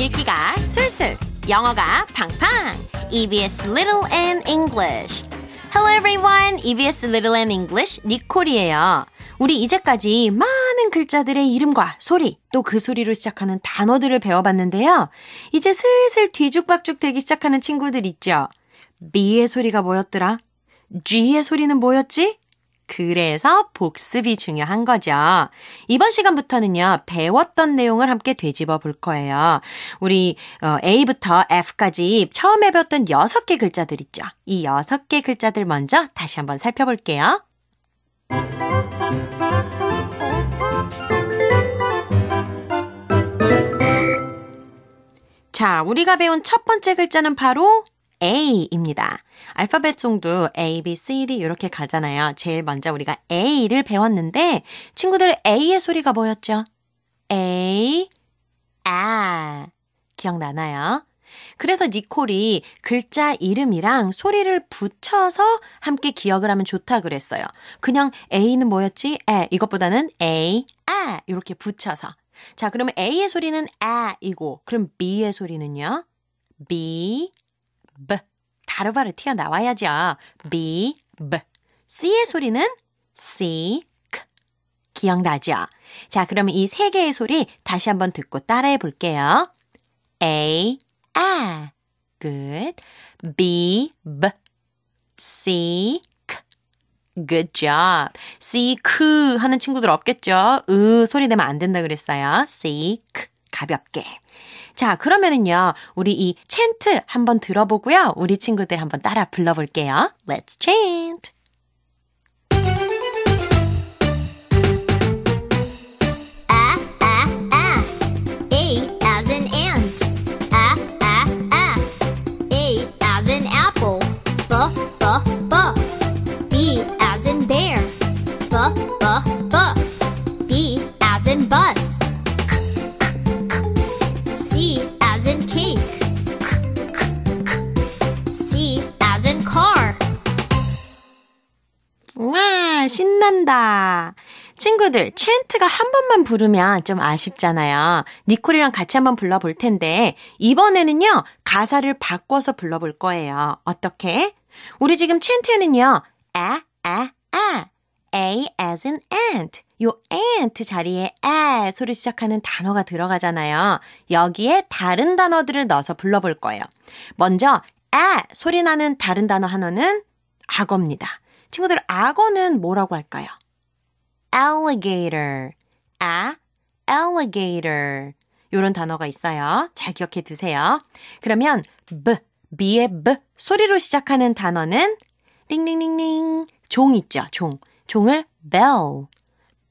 읽기가 술술 영어가 팡팡. EBS Little and English. Hello everyone. EBS Little and English 니콜이에요. 우리 이제까지 많은 글자들의 이름과 소리 또 그 소리로 시작하는 단어들을 배워봤는데요. 이제 슬슬 뒤죽박죽 되기 시작하는 친구들 있죠? B의 소리가 뭐였더라? G의 소리는 뭐였지? 그래서 복습이 중요한 거죠. 이번 시간부터는요, 배웠던 내용을 함께 되짚어 볼 거예요. 우리 어, A부터 F까지 처음에 배웠던 6개 글자들 있죠. 이 6개 글자들 먼저 다시 한번 살펴볼게요. 자, 우리가 배운 첫 번째 글자는 바로 A입니다. 알파벳 송도 A, B, C, D 이렇게 가잖아요. 제일 먼저 우리가 A를 배웠는데 친구들 A의 소리가 뭐였죠? A, 아. 기억나나요? 그래서 니콜이 글자 이름이랑 소리를 붙여서 함께 기억을 하면 좋다 그랬어요. 그냥 A는 뭐였지? 에 이것보다는 A, 아 이렇게 붙여서. 자, 그러면 A의 소리는 아이고 그럼 B의 소리는요? B, B. 바로바로 튀어나와야죠. B, B. C의 소리는 C, K. 기억나죠? 자, 그러면 이 세 개의 소리 다시 한번 듣고 따라해 볼게요. A, A. Good. B, B. C. Good job. C, K 하는 친구들 없겠죠? 으 소리 내면 안 된다 그랬어요. C, K. 가볍게. 자, 그러면은요, 우리 이 챈트 한번 들어보고요. 우리 친구들 한번 따라 불러볼게요. Let's chant! Bus. 와, 신난다. 친구들, 챈트가 한 번만 부르면 좀 아쉽잖아요. 니콜이랑 같이 한번 불러볼 텐데, 이번에는요, 가사를 바꿔서 불러볼 거예요. 어떻게? 우리 지금 챈트에는요, 아, 아, 아. A as in ant. 요 ant 자리에 아 소리 시작하는 단어가 들어가잖아요. 여기에 다른 단어들을 넣어서 불러볼 거예요. 먼저 아 소리 나는 다른 단어 하나는 악어입니다. 친구들 악어는 뭐라고 할까요? alligator. 아, alligator. 요런 단어가 있어요. 잘 기억해 두세요. 그러면 b, b의 b 소리로 시작하는 단어는 링링링링 종 있죠. 종. 종을 bell,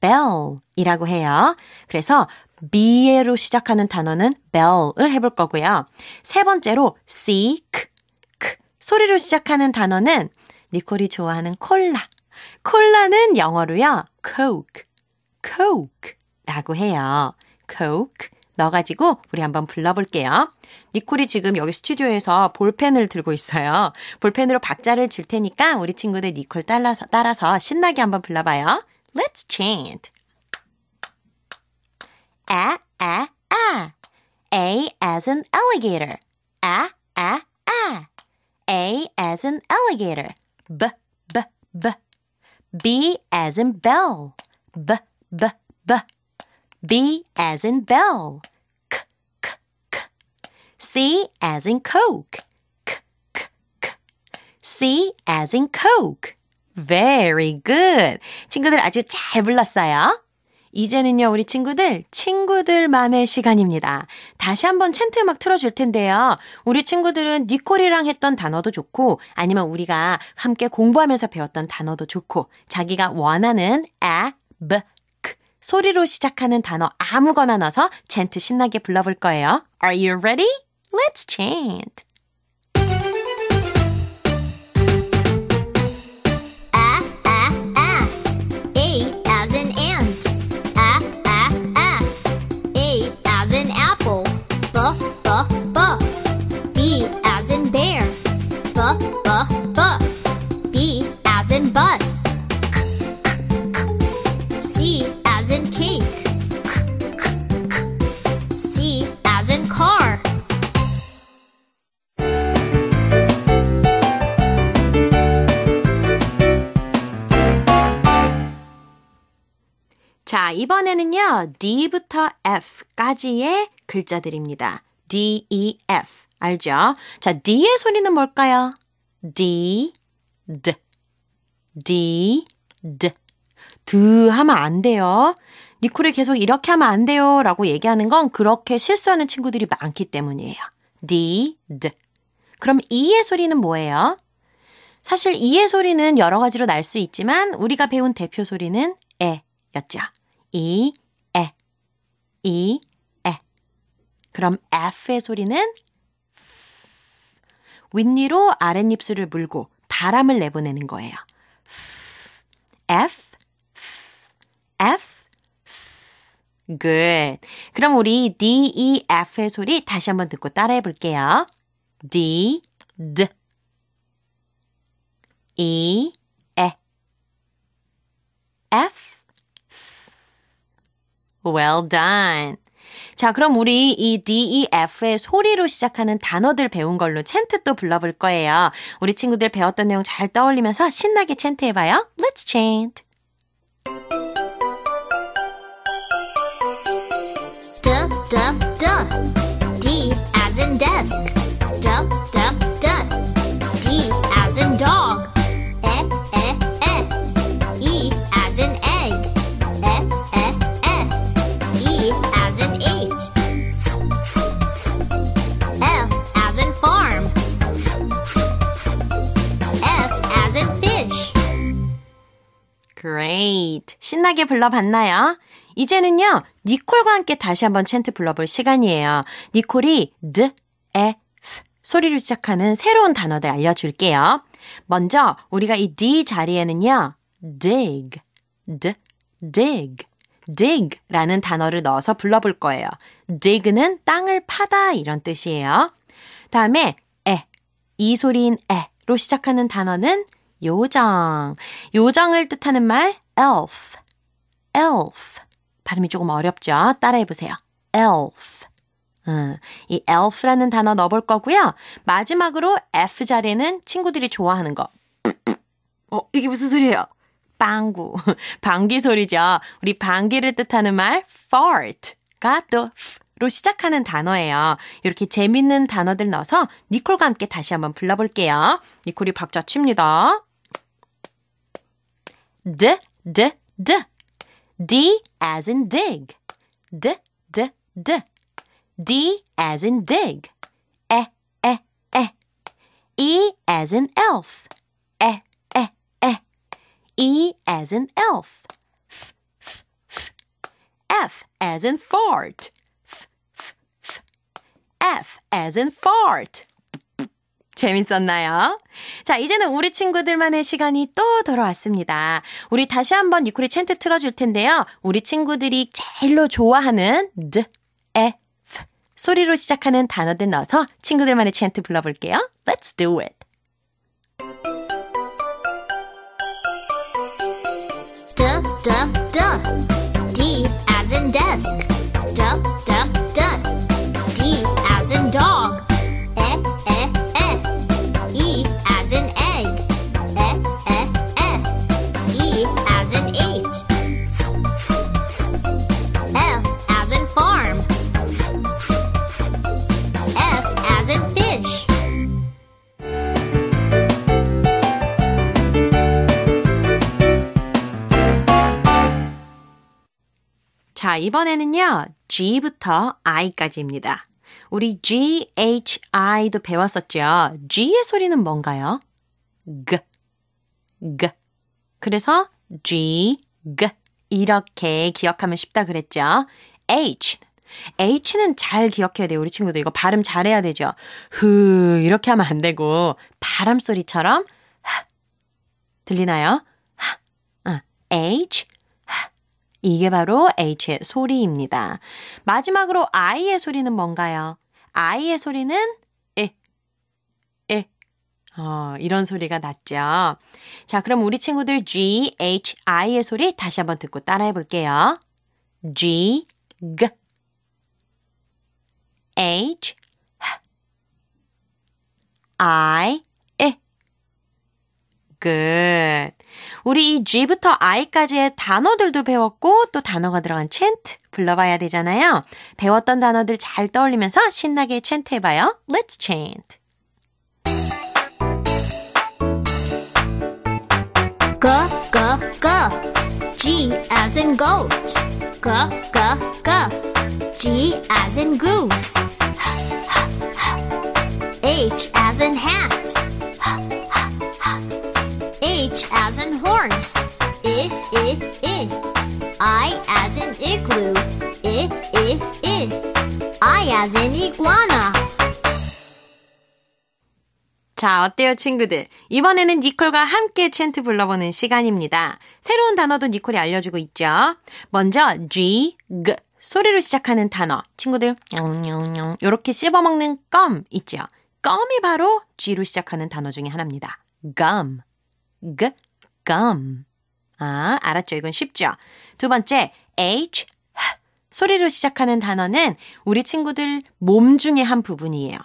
bell이라고 해요. 그래서 b로 시작하는 단어는 bell을 해볼 거고요. 세 번째로 c, k, k 소리로 시작하는 단어는 니콜이 좋아하는 콜라. 콜라는 영어로요. coke, coke라고 해요. coke 넣어가지고 우리 한번 불러볼게요. 니콜이 지금 여기 스튜디오에서 볼펜을 들고 있어요. 볼펜으로 박자를 줄 테니까 우리 친구들 니콜 따라서, 따라서 신나게 한번 불러봐요. Let's chant. A, A, A. A as an alligator. A, A, A. A as an alligator. B, B, B. B as in bell. B, B, B. B as in bell. K, K, K. C as in coke. K, K, K. C as in coke. Very good. 친구들 아주 잘 불렀어요. 이제는요, 우리 친구들, 친구들만의 시간입니다. 다시 한번 챈트 음악 틀어줄 텐데요. 우리 친구들은 니콜이랑 했던 단어도 좋고, 아니면 우리가 함께 공부하면서 배웠던 단어도 좋고, 자기가 원하는 a, b, k 소리로 시작하는 단어 아무거나 넣어서 챈트 신나게 불러볼 거예요. Are you ready? Let's chant. in bus. C as in cake. C as in car. 자, 이번에는요, D부터 F까지의 글자들입니다. D, E, F. 알죠? 자, D의 소리는 뭘까요? D, D. D, D. 드 하면 안 돼요. 니콜이 계속 이렇게 하면 안 돼요. 라고 얘기하는 건 그렇게 실수하는 친구들이 많기 때문이에요. D, D. 그럼 E의 소리는 뭐예요? 사실 E의 소리는 여러 가지로 날 수 있지만 우리가 배운 대표 소리는 에 였죠. E, 에. E, 에. 그럼 F의 소리는 윗니로 아랫입술을 물고 바람을 내보내는 거예요. F, F, good. 그럼 우리 D, E, F의 소리 다시 한번 듣고 따라해 볼게요. D, D, E, E, F, Well done. 자, 그럼 우리 이 D, E, F의 소리로 시작하는 단어들 배운 걸로 챈트 또 불러볼 거예요. 우리 친구들 배웠던 내용 잘 떠올리면서 신나게 챈트 해봐요. Let's chant. Great. 신나게 불러봤나요? 이제는요, 니콜과 함께 다시 한번 챈트 불러볼 시간이에요. 니콜이 D, E, F 소리로 시작하는 새로운 단어들 알려줄게요. 먼저 우리가 이 D 자리에는요, dig, D, dig, dig라는 단어를 넣어서 불러볼 거예요. dig는 땅을 파다 이런 뜻이에요. 다음에 에, 이 소리인 에로 시작하는 단어는 요정. 요정을 뜻하는 말 elf, elf. 발음이 조금 어렵죠? 따라해 보세요. elf. 음, 이 elf라는 단어 넣어볼 거고요. 마지막으로 F 자리에는 친구들이 좋아하는 거. 어, 이게 무슨 소리예요? 빵구. 방귀 소리죠. 우리 방귀를 뜻하는 말 fart가 또 로 시작하는 단어예요. 이렇게 재밌는 단어들 넣어서 니콜과 함께 다시 한번 불러볼게요. 니콜이 박자 칩니다. D, D, D. D as in dig. D, D, D. D as in dig. E, E, E. E as in elf. E, E, E. E as in elf. F, F, F. F as in fart. F, F, F. F as in fart. 재밌었나요? 자, 이제는 우리 친구들만의 시간이 또 돌아왔습니다. 우리 다시 한번 니콜이 챈트 틀어줄 텐데요. 우리 친구들이 제일로 좋아하는 D, F 소리로 시작하는 단어들 넣어서 친구들만의 챈트 불러볼게요. Let's do it. D, D, D. D as in desk. 이번에는요, G부터 I까지입니다. 우리 G, H, I도 배웠었죠. G의 소리는 뭔가요? G, G. 그래서 G, G. 이렇게 기억하면 쉽다 그랬죠. H. H는 잘 기억해야 돼요. 우리 친구들 이거 발음 잘해야 되죠. 흐 이렇게 하면 안 되고 바람 소리처럼 하, 들리나요? 하, 어, H 하. 이게 바로 H의 소리입니다. 마지막으로 I의 소리는 뭔가요? I의 소리는 에, 에. 어, 이런 소리가 났죠. 자, 그럼 우리 친구들 G, H, I의 소리 다시 한번 듣고 따라해 볼게요. G, G, H, I, 에. Good. 우리 이 G부터 I까지의 단어들도 배웠고 또 단어가 들어간 챈트 불러봐야 되잖아요. 배웠던 단어들 잘 떠올리면서 신나게 챈트 해봐요. Let's chant. Go, go, go. G as in goat. Go, go, go. G as in goose. H as in hat. Horse. I, I, I. I as in igloo. I, I, I. I as in iguana. 자, 어때요, 친구들? 이번에는 니콜과 함께 챈트 불러보는 시간입니다. 새로운 단어도 니콜이 알려주고 있죠. 먼저 G, G 소리로 시작하는 단어. 친구들, 냥냥냥 요렇게 씹어먹는 껌 있죠. 껌이 바로 G로 시작하는 단어 중에 하나입니다. gum, G, gum. 아, 알았죠? 이건 쉽죠? 두 번째, H, 소리로 시작하는 단어는 우리 친구들 몸 중에 한 부분이에요.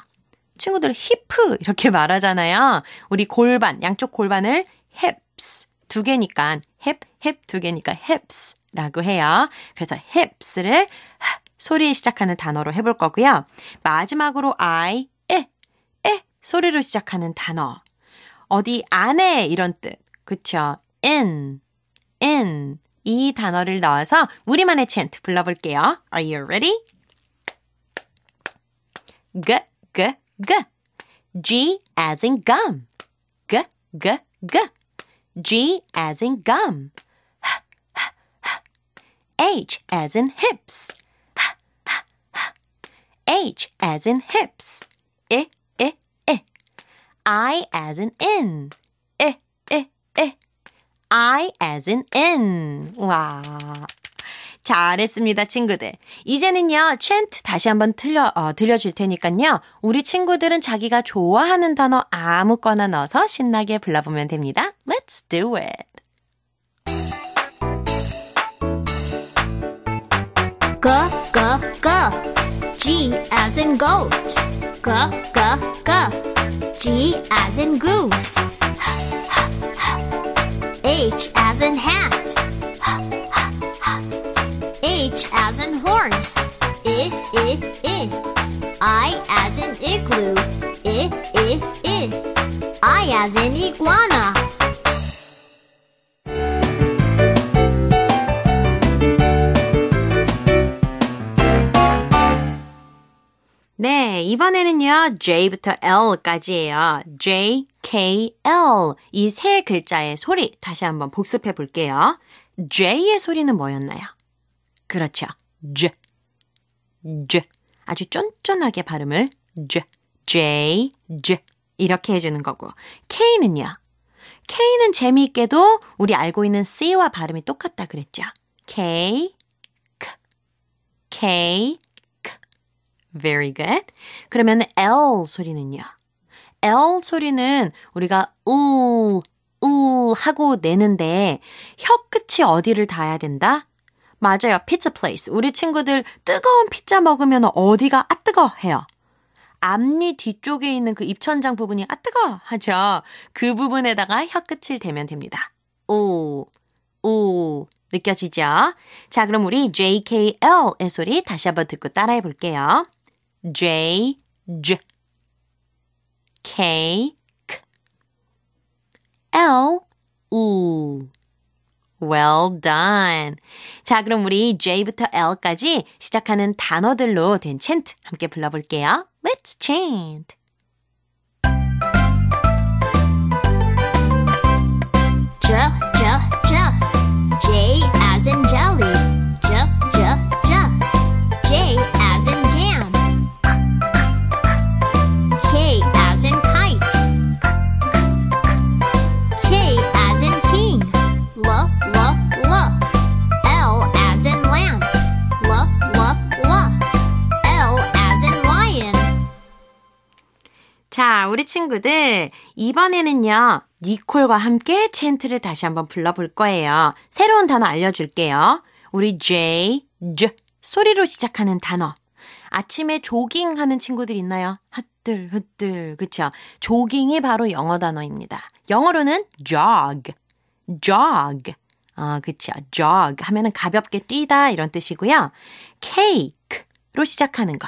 친구들 히프 이렇게 말하잖아요. 우리 골반, 양쪽 골반을 hips 두 개니까 hip, hip 두 개니까 hips라고 해요. 그래서 hips를 소리 시작하는 단어로 해볼 거고요. 마지막으로 I, 에, 에 소리로 시작하는 단어. 어디 안에 이런 뜻. 그쵸? in, in 이 단어를 넣어서 우리만의 chant 불러볼게요. Are you ready? g, g, g. G as in gum. G, g, g. G as in gum. H as in hips. H as in hips. I, I, I. I as in in. I, I, as in in. 와. 잘했습니다, 친구들. 이제는요, 챈트 다시 한번 틀려, 어, 들려줄 테니까요. 우리 친구들은 자기가 좋아하는 단어 아무거나 넣어서 신나게 불러보면 됩니다. Let's do it. Go, go, go. G as in goat. Go, go, go. G as in goose. H as in hat. H as in horse. I, I, I. I as in igloo. I, I, I. I as in iguana. 네, 이번에는요, J부터 L까지예요. J, K, L. 이 세 글자의 소리 다시 한번 복습해 볼게요. J의 소리는 뭐였나요? 그렇죠. J, J. 아주 쫀쫀하게 발음을 J, J, J. 이렇게 해주는 거고. K는요? K는 재미있게도 우리 알고 있는 C와 발음이 똑같다 그랬죠. K, K, Very good. 그러면 L 소리는요. L 소리는 우리가 우, 우 하고 내는데 혀 끝이 어디를 닿아야 된다? 맞아요. pizza place. 우리 친구들 뜨거운 피자 먹으면 어디가 아 뜨거 해요. 앞니 뒤쪽에 있는 그 입천장 부분이 아 뜨거 하죠. 그 부분에다가 혀 끝을 대면 됩니다. 오, 오. 느껴지죠? 자, 그럼 우리 JKL의 소리 다시 한번 듣고 따라해 볼게요. J, J, K, K, L, U. Well done. 자, 그럼 우리 J부터 L까지 시작하는 단어들로 된 챈트 함께 불러볼게요. Let's chant. J. 자, 우리 친구들, 이번에는요, 니콜과 함께 챈트를 다시 한번 불러볼 거예요. 새로운 단어 알려줄게요. 우리 J, J, 소리로 시작하는 단어. 아침에 조깅 하는 친구들 있나요? 헛들, 헛들, 그쵸? 조깅이 바로 영어 단어입니다. 영어로는 jog, jog. 어, 그쵸. jog 하면은 가볍게 뛰다 이런 뜻이고요. cake로 시작하는 거.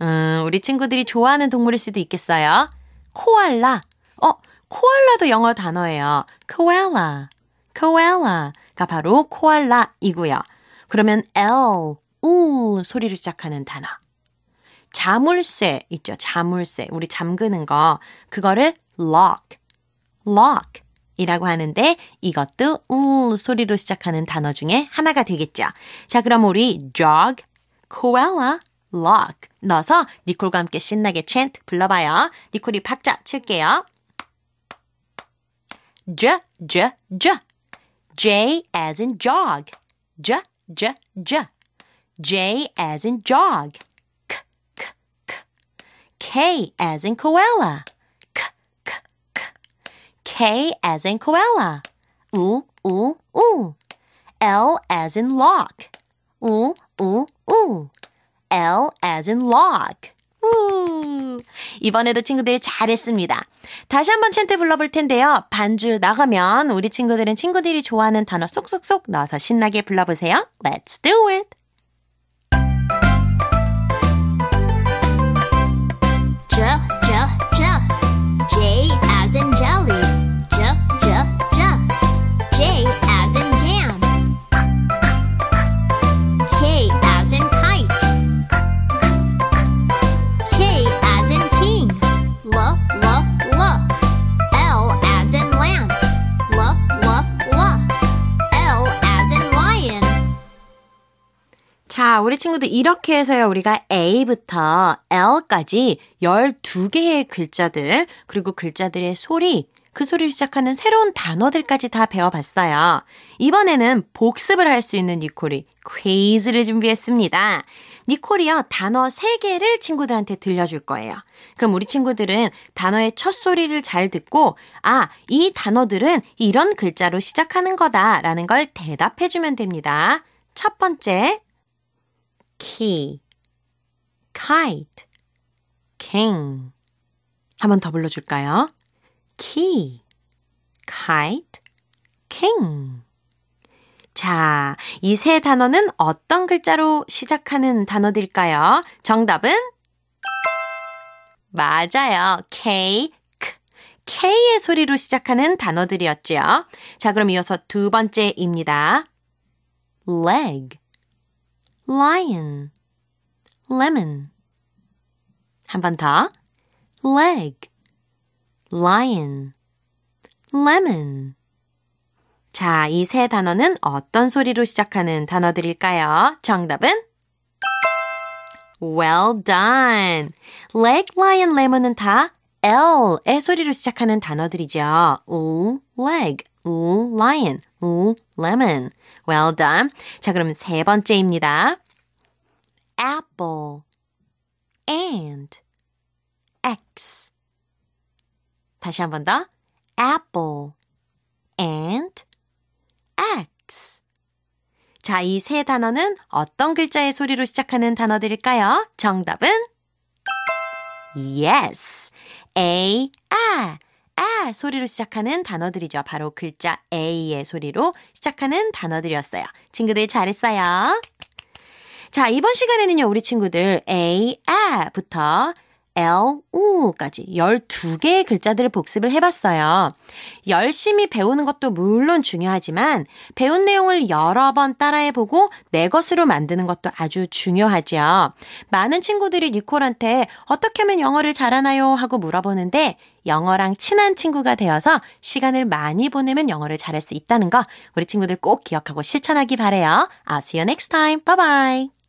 크. 음, 우리 친구들이 좋아하는 동물일 수도 있겠어요. 코알라. 어, 코알라도 영어 단어예요. koala. koala가 바로 코알라이고요. 그러면 L, 우 소리로 시작하는 단어. 자물쇠 있죠. 자물쇠. 우리 잠그는 거. 그거를 lock, lock 이라고 하는데 이것도 우 소리로 시작하는 단어 중에 하나가 되겠죠. 자, 그럼 우리 jog, koala, lock 넣어서 니콜과 함께 신나게 chant 불러봐요. 니콜이 박자 칠게요. j, j, j. J as in jog. j, j, j. J as in jog. K, k, k. K as in koala. K, k, k. K as in koala. U, u, u. L as in lock. U, u, u. L as in lock. 우. 이번에도 친구들 잘했습니다. 다시 한번 챈트 불러볼 텐데요. 반주 나가면 우리 친구들은 친구들이 좋아하는 단어 쏙쏙쏙 넣어서 신나게 불러보세요. Let's do it! J, 친구들 이렇게 해서요. 우리가 A부터 L까지 12개의 글자들, 그리고 글자들의 소리, 그 소리를 시작하는 새로운 단어들까지 다 배워봤어요. 이번에는 복습을 할 수 있는 니콜이 퀴즈를 준비했습니다. 니콜이요, 단어 3개를 친구들한테 들려줄 거예요. 그럼 우리 친구들은 단어의 첫 소리를 잘 듣고, 아, 이 단어들은 이런 글자로 시작하는 거다라는 걸 대답해주면 됩니다. 첫 번째, key, kite, king. 한 번 더 불러줄까요? key, kite, king. 자, 이 세 단어는 어떤 글자로 시작하는 단어들일까요? 정답은? 맞아요. K. K의 소리로 시작하는 단어들이었죠. 자, 그럼 이어서 두 번째입니다. leg, lion, lemon. 한 번 더. leg, lion, lemon. 자, 이 세 단어는 어떤 소리로 시작하는 단어들일까요? 정답은? Well done. leg, lion, lemon은 다 L의 소리로 시작하는 단어들이죠. 우, leg, 우, lion, 우, lemon. Well done. 자, 그럼 세 번째입니다. apple, and, x. 다시 한 번 더. apple, and, X. 자, 이 세 단어는 어떤 글자의 소리로 시작하는 단어들일까요? 정답은? Yes. A, A, A 소리로 시작하는 단어들이죠. 바로 글자 A의 소리로 시작하는 단어들이었어요. 친구들 잘했어요. 자, 이번 시간에는요, 우리 친구들 A, A부터 L, U까지 12개의 글자들을 복습을 해봤어요. 열심히 배우는 것도 물론 중요하지만 배운 내용을 여러 번 따라해보고 내 것으로 만드는 것도 아주 중요하죠. 많은 친구들이 니콜한테 어떻게 하면 영어를 잘하나요? 하고 물어보는데 영어랑 친한 친구가 되어서 시간을 많이 보내면 영어를 잘할 수 있다는 거 우리 친구들 꼭 기억하고 실천하기 바래요. I'll see you next time. Bye bye.